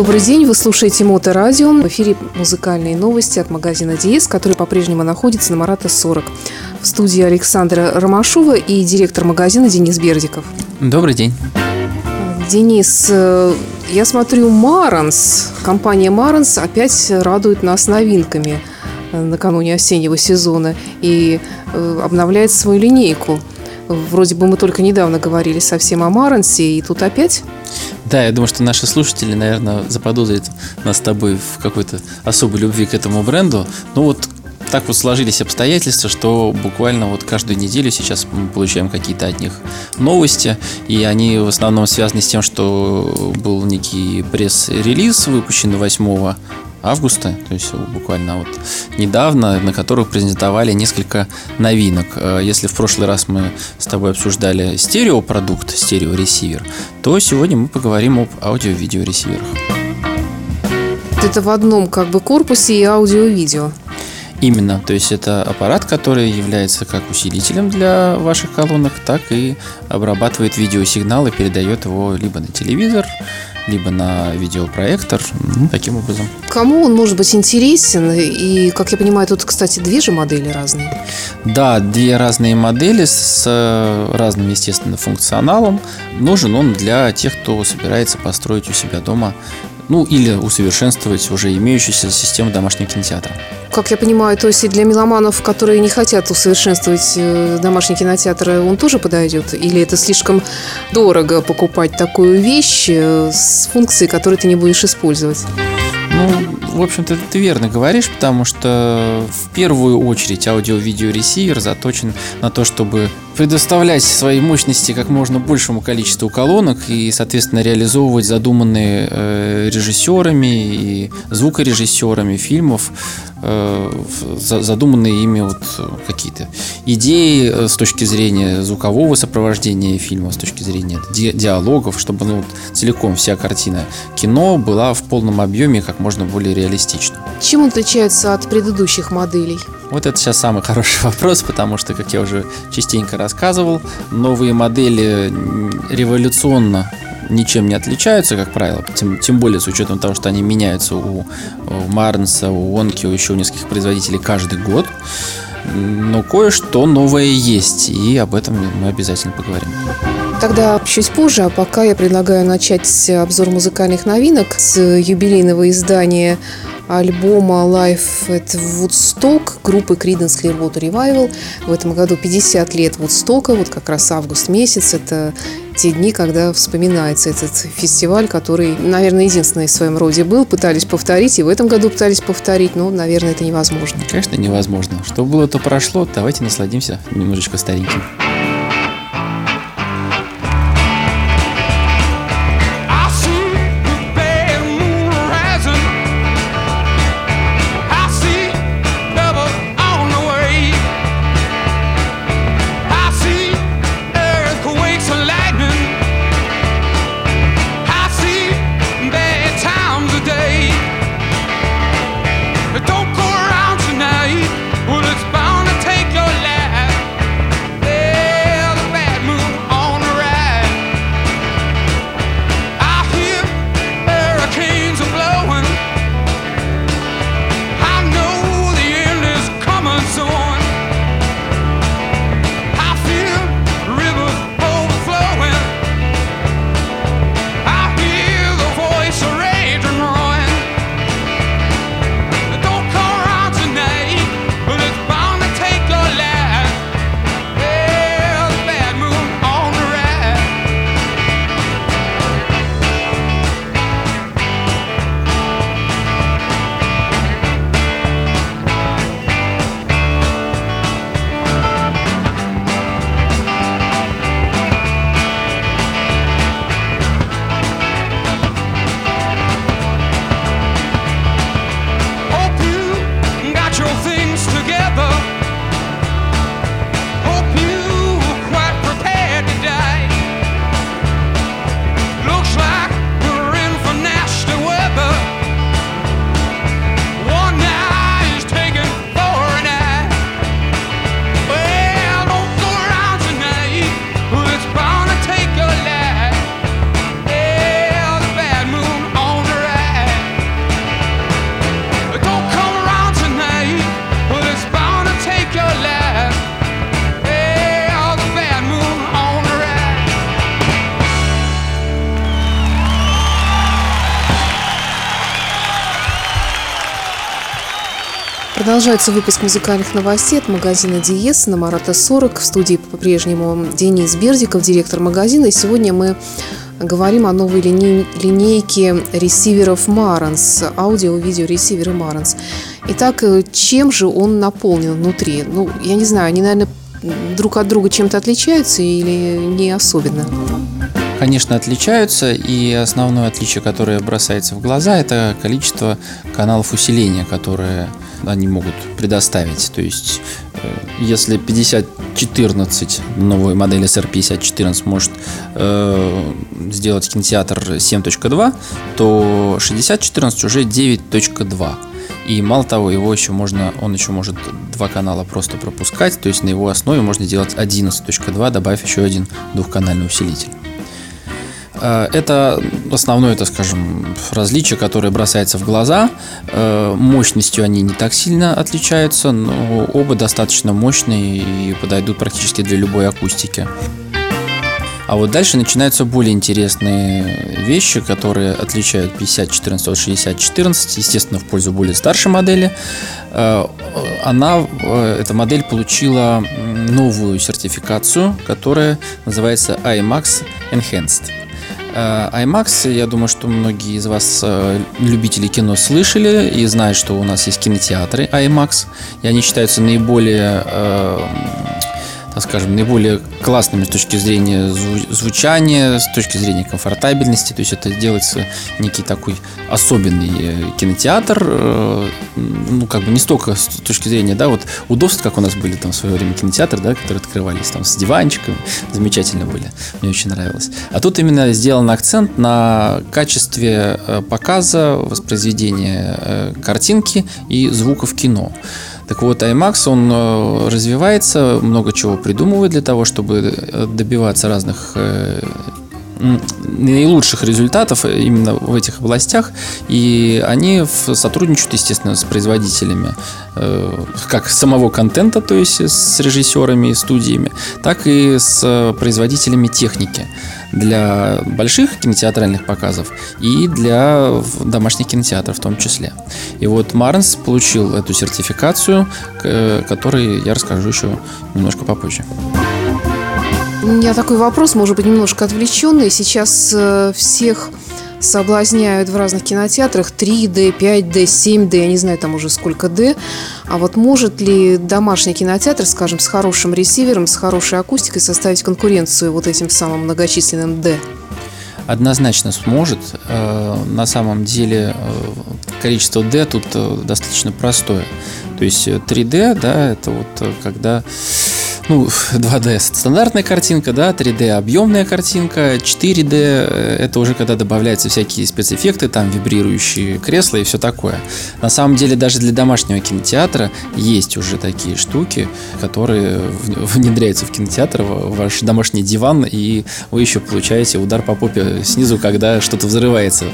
Добрый день, вы слушаете Моторадио. В эфире музыкальные новости от магазина Диес, который по-прежнему находится на Марата 40. В студии Александра Ромашова и директор магазина Денис Бердиков. Добрый день. Денис, э, я смотрю, Маранс, компания Маранс опять радует нас новинками э, накануне осеннего сезона и э, обновляет свою линейку. Вроде бы мы только недавно говорили совсем о Марансе, и тут опять да, я думаю, что наши слушатели, наверное, заподозрят нас с тобой в какой-то особой любви к этому бренду. Ну вот так вот сложились обстоятельства, что буквально вот каждую неделю сейчас мы получаем какие-то от них новости, и они в основном связаны с тем, что был некий пресс-релиз, выпущенный 8 августа, то есть буквально вот недавно, на которых презентовали несколько новинок. Э, если в прошлый раз мы с тобой обсуждали стереопродукт, стереоресивер, то сегодня мы поговорим об аудио-видеоресиверах. Это в одном как бы корпусе и аудио-видео. Именно, то есть это аппарат, который является как усилителем для ваших колонок, так и обрабатывает видеосигнал и передает его либо на телевизор, либо на видеопроектор, ну, таким образом. Кому он может быть интересен? И, как я понимаю, тут, кстати, две же модели разные. Да, две разные модели с разным, естественно, функционалом. Нужен он для тех, кто собирается построить у себя дома ну или усовершенствовать уже имеющуюся систему домашнего кинотеатра. Как я понимаю, то есть и для меломанов, которые не хотят усовершенствовать э, домашний кинотеатр, он тоже подойдет? Или это слишком дорого покупать такую вещь э, с функцией, которую ты не будешь использовать? Ну, в общем-то, ты верно говоришь, потому что в первую очередь аудио-видео-ресивер заточен на то, чтобы предоставлять свои мощности как можно большему количеству колонок и, соответственно, реализовывать задуманные э, режиссерами и звукорежиссерами фильмов э, задуманные ими вот какие-то идеи э, с точки зрения звукового сопровождения фильма, с точки зрения ди диалогов, чтобы ну, целиком вся картина кино была в полном объеме как можно более реалистична. Чем отличается от предыдущих моделей? Вот это сейчас самый хороший вопрос, потому что, как я уже частенько рассказывал, новые модели революционно ничем не отличаются, как правило, тем, тем более с учетом того, что они меняются у, у Марнса, у Онки, еще у нескольких производителей каждый год. Но кое-что новое есть, и об этом мы обязательно поговорим. Тогда чуть позже, а пока я предлагаю начать обзор музыкальных новинок с юбилейного издания альбома Life at Woodstock группы Creedence Clearwater Revival. В этом году 50 лет Вудстока, вот как раз август месяц. Это те дни, когда вспоминается этот фестиваль, который, наверное, единственный в своем роде был. Пытались повторить, и в этом году пытались повторить, но, наверное, это невозможно. Конечно, невозможно. Что было, то прошло. Давайте насладимся немножечко стареньким. Продолжается выпуск музыкальных новостей от магазина Диес на Марата 40. В студии по-прежнему Денис Бердиков, директор магазина. И сегодня мы говорим о новой линей, линейке ресиверов Marantz, аудио-видео ресиверы Marantz. Итак, чем же он наполнен внутри? Ну, я не знаю, они, наверное, друг от друга чем-то отличаются или не особенно? Конечно, отличаются, и основное отличие, которое бросается в глаза, это количество каналов усиления, которые они могут предоставить. То есть, э, если 5014, новая модель SR5014 может э, сделать кинотеатр 7.2, то 6014 уже 9.2. И мало того, его еще можно, он еще может два канала просто пропускать, то есть на его основе можно сделать 11.2, добавив еще один двухканальный усилитель. Э, это основное, так скажем, различие, которое бросается в глаза. Э, мощностью они не так сильно отличаются, но оба достаточно мощные и подойдут практически для любой акустики. А вот дальше начинаются более интересные вещи, которые отличают 5014 от 6014, естественно, в пользу более старшей модели. Э, она, эта модель получила новую сертификацию, которая называется iMax Enhanced. Э, IMAX, я думаю, что многие из вас э, любители кино слышали и знают, что у нас есть кинотеатры IMAX, и они считаются наиболее э, так скажем, наиболее классными с точки зрения звучания, с точки зрения комфортабельности. То есть это делается некий такой особенный э, кинотеатр, э, ну, как бы не столько с точки зрения, да, вот удобств, как у нас были там в свое время кинотеатры, да, которые открывались там с диванчиком, замечательно были, мне очень нравилось. А тут именно сделан акцент на качестве э, показа, воспроизведения картинки и звука в кино. Так вот, IMAX, он э, развивается, много чего придумывает для того, чтобы э, добиваться разных э, наилучших результатов именно в этих областях, и они сотрудничают, естественно, с производителями как самого контента, то есть с режиссерами и студиями, так и с производителями техники для больших кинотеатральных показов и для домашних кинотеатров в том числе. И вот Марнс получил эту сертификацию, которой я расскажу еще немножко попозже. У меня такой вопрос, может быть, немножко отвлеченный. Сейчас э, всех соблазняют в разных кинотеатрах 3D, 5D, 7D, я не знаю там уже сколько D. А вот может ли домашний кинотеатр, скажем, с хорошим ресивером, с хорошей акустикой составить конкуренцию вот этим самым многочисленным D? Однозначно сможет. Э, на самом деле э, количество D тут э, достаточно простое. То есть 3D, да, это вот когда ну, 2D стандартная картинка, да, 3D объемная картинка, 4D э, это уже когда добавляются всякие спецэффекты, там вибрирующие кресла и все такое. На самом деле даже для домашнего кинотеатра есть уже такие штуки, которые внедряются в кинотеатр, в ваш домашний диван, и вы еще получаете удар по попе снизу, когда что-то взрывается.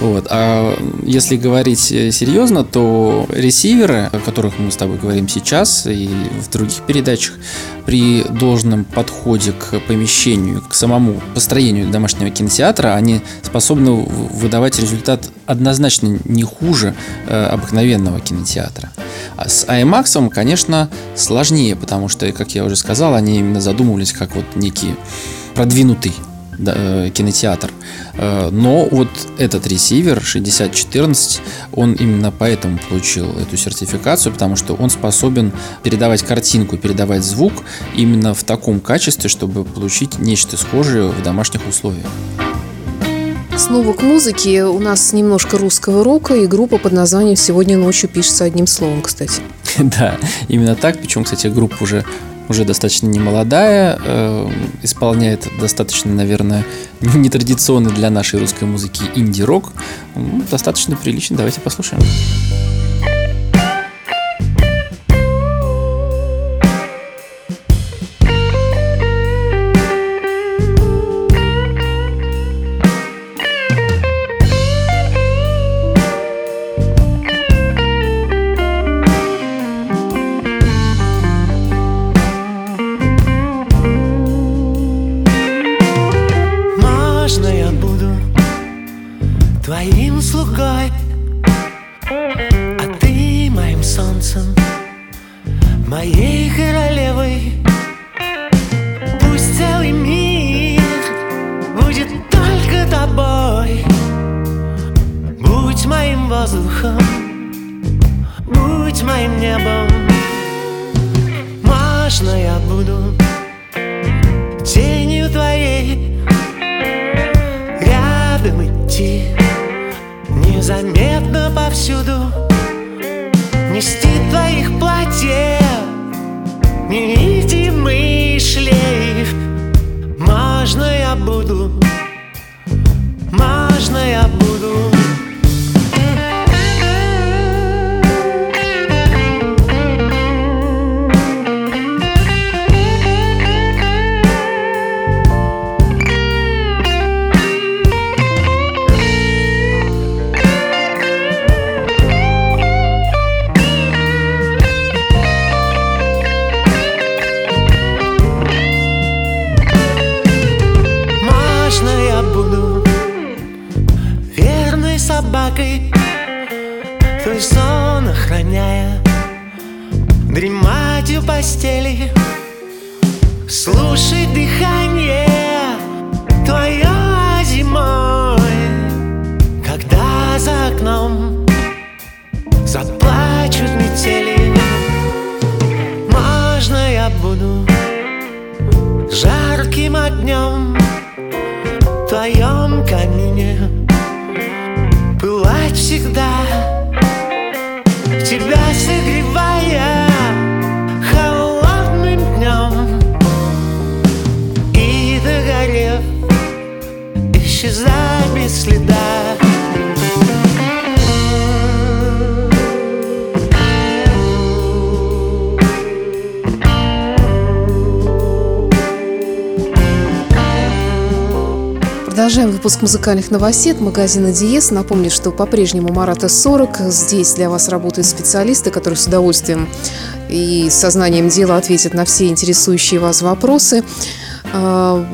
Вот. А если говорить э, серьезно, то ресиверы, о которых мы с тобой говорим сейчас и в других передачах, при должном подходе к помещению, к самому построению домашнего кинотеатра, они способны выдавать результат однозначно не хуже э, обыкновенного кинотеатра. А с IMAX, конечно, сложнее, потому что, как я уже сказал, они именно задумывались как вот некий продвинутый кинотеатр. Э, но вот этот ресивер 6014, он именно поэтому получил эту сертификацию, потому что он способен передавать картинку, передавать звук именно в таком качестве, чтобы получить нечто схожее в домашних условиях. Снова к музыке. У нас немножко русского рока и группа под названием «Сегодня ночью» пишется одним словом, кстати. Да, именно так. Причем, кстати, группа уже уже достаточно немолодая, э, исполняет достаточно, наверное, нетрадиционный для нашей русской музыки инди-рок. Ну, достаточно прилично. Давайте послушаем. Воздухом, будь моим небом. Можно я буду тенью твоей Рядом идти. Незаметно повсюду Нести твоих платьев. Невидимый шлейф. Можно я буду, можно я Слушать дыхание Твое зимой. Когда за окном Заплачут метели Можно я буду Жарким огнем Продолжаем выпуск музыкальных новостей магазина Диес. Напомню, что по-прежнему Марата 40. Здесь для вас работают специалисты, которые с удовольствием и сознанием дела ответят на все интересующие вас вопросы. А,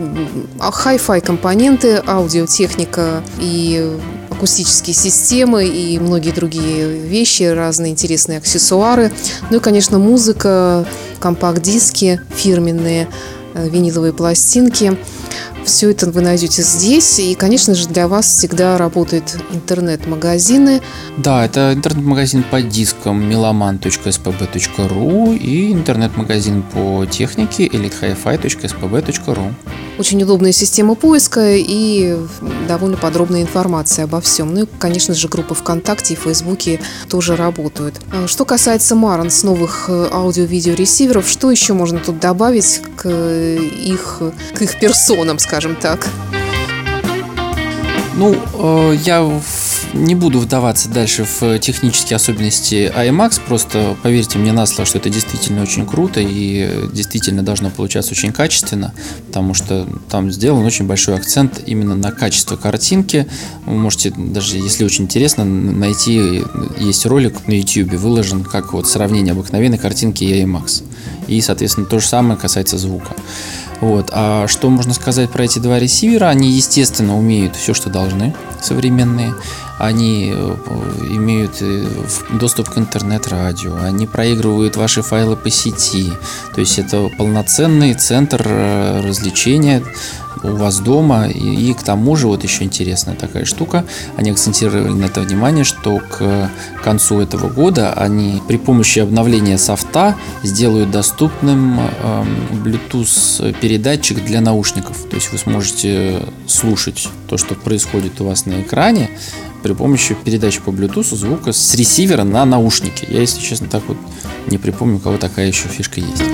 Хай-фай компоненты, аудиотехника и акустические системы и многие другие вещи, разные интересные аксессуары. Ну и, конечно, музыка, компакт-диски фирменные, э, виниловые пластинки. Все это вы найдете здесь. И, конечно же, для вас всегда работают интернет-магазины. Да, это интернет-магазин по дискам meloman.spb.ru и интернет-магазин по технике elitehifi.spb.ru. Очень удобная система поиска и довольно подробная информация обо всем. Ну и, конечно же, группы ВКонтакте и Фейсбуке тоже работают. А Что касается Маранс новых э, аудио-видеоресиверов, что еще можно тут добавить к их, к их персонам, скажем так? Ну, э, я в- не буду вдаваться дальше в технические особенности IMAX, просто поверьте мне на слово, что это действительно очень круто и э, действительно должно получаться очень качественно, потому что там сделан очень большой акцент именно на качество картинки. Вы можете, даже если очень интересно, найти, есть ролик на YouTube, выложен как вот сравнение обыкновенной картинки и IMAX. И, соответственно, то же самое касается звука. Вот. А что можно сказать про эти два ресивера? Они, естественно, умеют все, что должны, современные. Они э, имеют э, доступ к интернет-радио, они проигрывают ваши файлы по сети. То есть это полноценный центр э, развлечения у вас дома. И, и к тому же, вот еще интересная такая штука, они акцентировали на это внимание, что к концу этого года они при помощи обновления софта сделают доступным эм, Bluetooth передатчик для наушников. То есть вы сможете слушать то, что происходит у вас на экране при помощи передачи по Bluetooth звука с ресивера на наушники. Я, если честно, так вот не припомню, у кого такая еще фишка есть.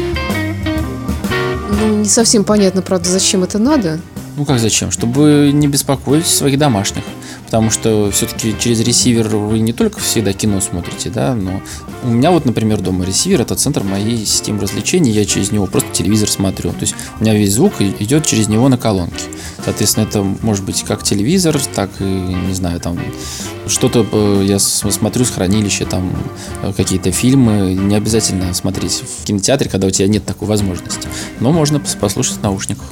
Ну, не совсем понятно, правда, зачем это надо. Ну как зачем? Чтобы не беспокоить своих домашних. Потому что все-таки через ресивер вы не только всегда кино смотрите, да, но у меня вот, например, дома ресивер это центр моей системы развлечений, я через него просто телевизор смотрю. То есть у меня весь звук идет через него на колонки. Соответственно, это может быть как телевизор, так и, не знаю, там что-то э, я смотрю с хранилища, там э, какие-то фильмы. Не обязательно смотреть в кинотеатре, когда у тебя нет такой возможности. Но можно пос- послушать в наушниках.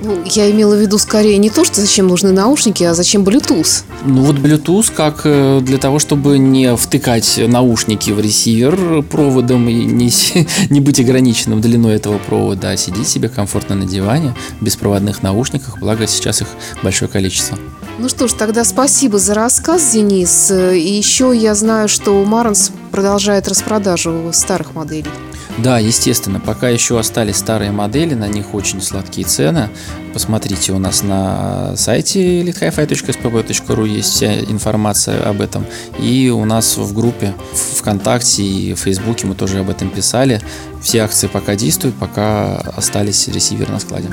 Ну, я имела в виду скорее не то, что зачем нужны наушники, а зачем Bluetooth. Ну вот Bluetooth как э, для того, чтобы не втыкать наушники в ресивер проводом и не, не быть ограниченным длиной этого провода, а сидеть себе комфортно на диване в беспроводных наушниках, благо сейчас их большое количество. Ну что ж, тогда спасибо за рассказ, Денис. И еще я знаю, что Маранс продолжает распродажу старых моделей. Да, естественно, пока еще остались старые модели, на них очень сладкие цены. Посмотрите, у нас на сайте elitehifi.spb.ru есть вся информация об этом. И у нас в группе ВКонтакте и в Фейсбуке мы тоже об этом писали. Все акции пока действуют, пока остались ресиверы на складе.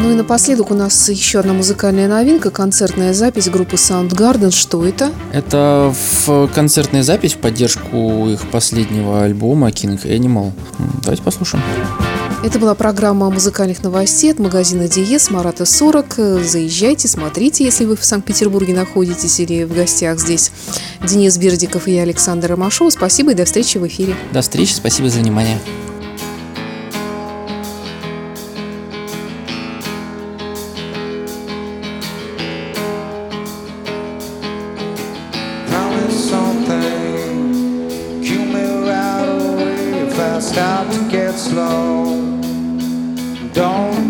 Ну и напоследок у нас еще одна музыкальная новинка, концертная запись группы Soundgarden. Что это? Это в концертная запись в поддержку их последнего альбома King Animal. Давайте послушаем. Это была программа музыкальных новостей от магазина Диес Марата 40. Заезжайте, смотрите, если вы в Санкт-Петербурге находитесь или в гостях здесь. Денис Бердиков и я, Александр Ромашов. Спасибо и до встречи в эфире. До встречи, спасибо за внимание. Start to get slow. Don't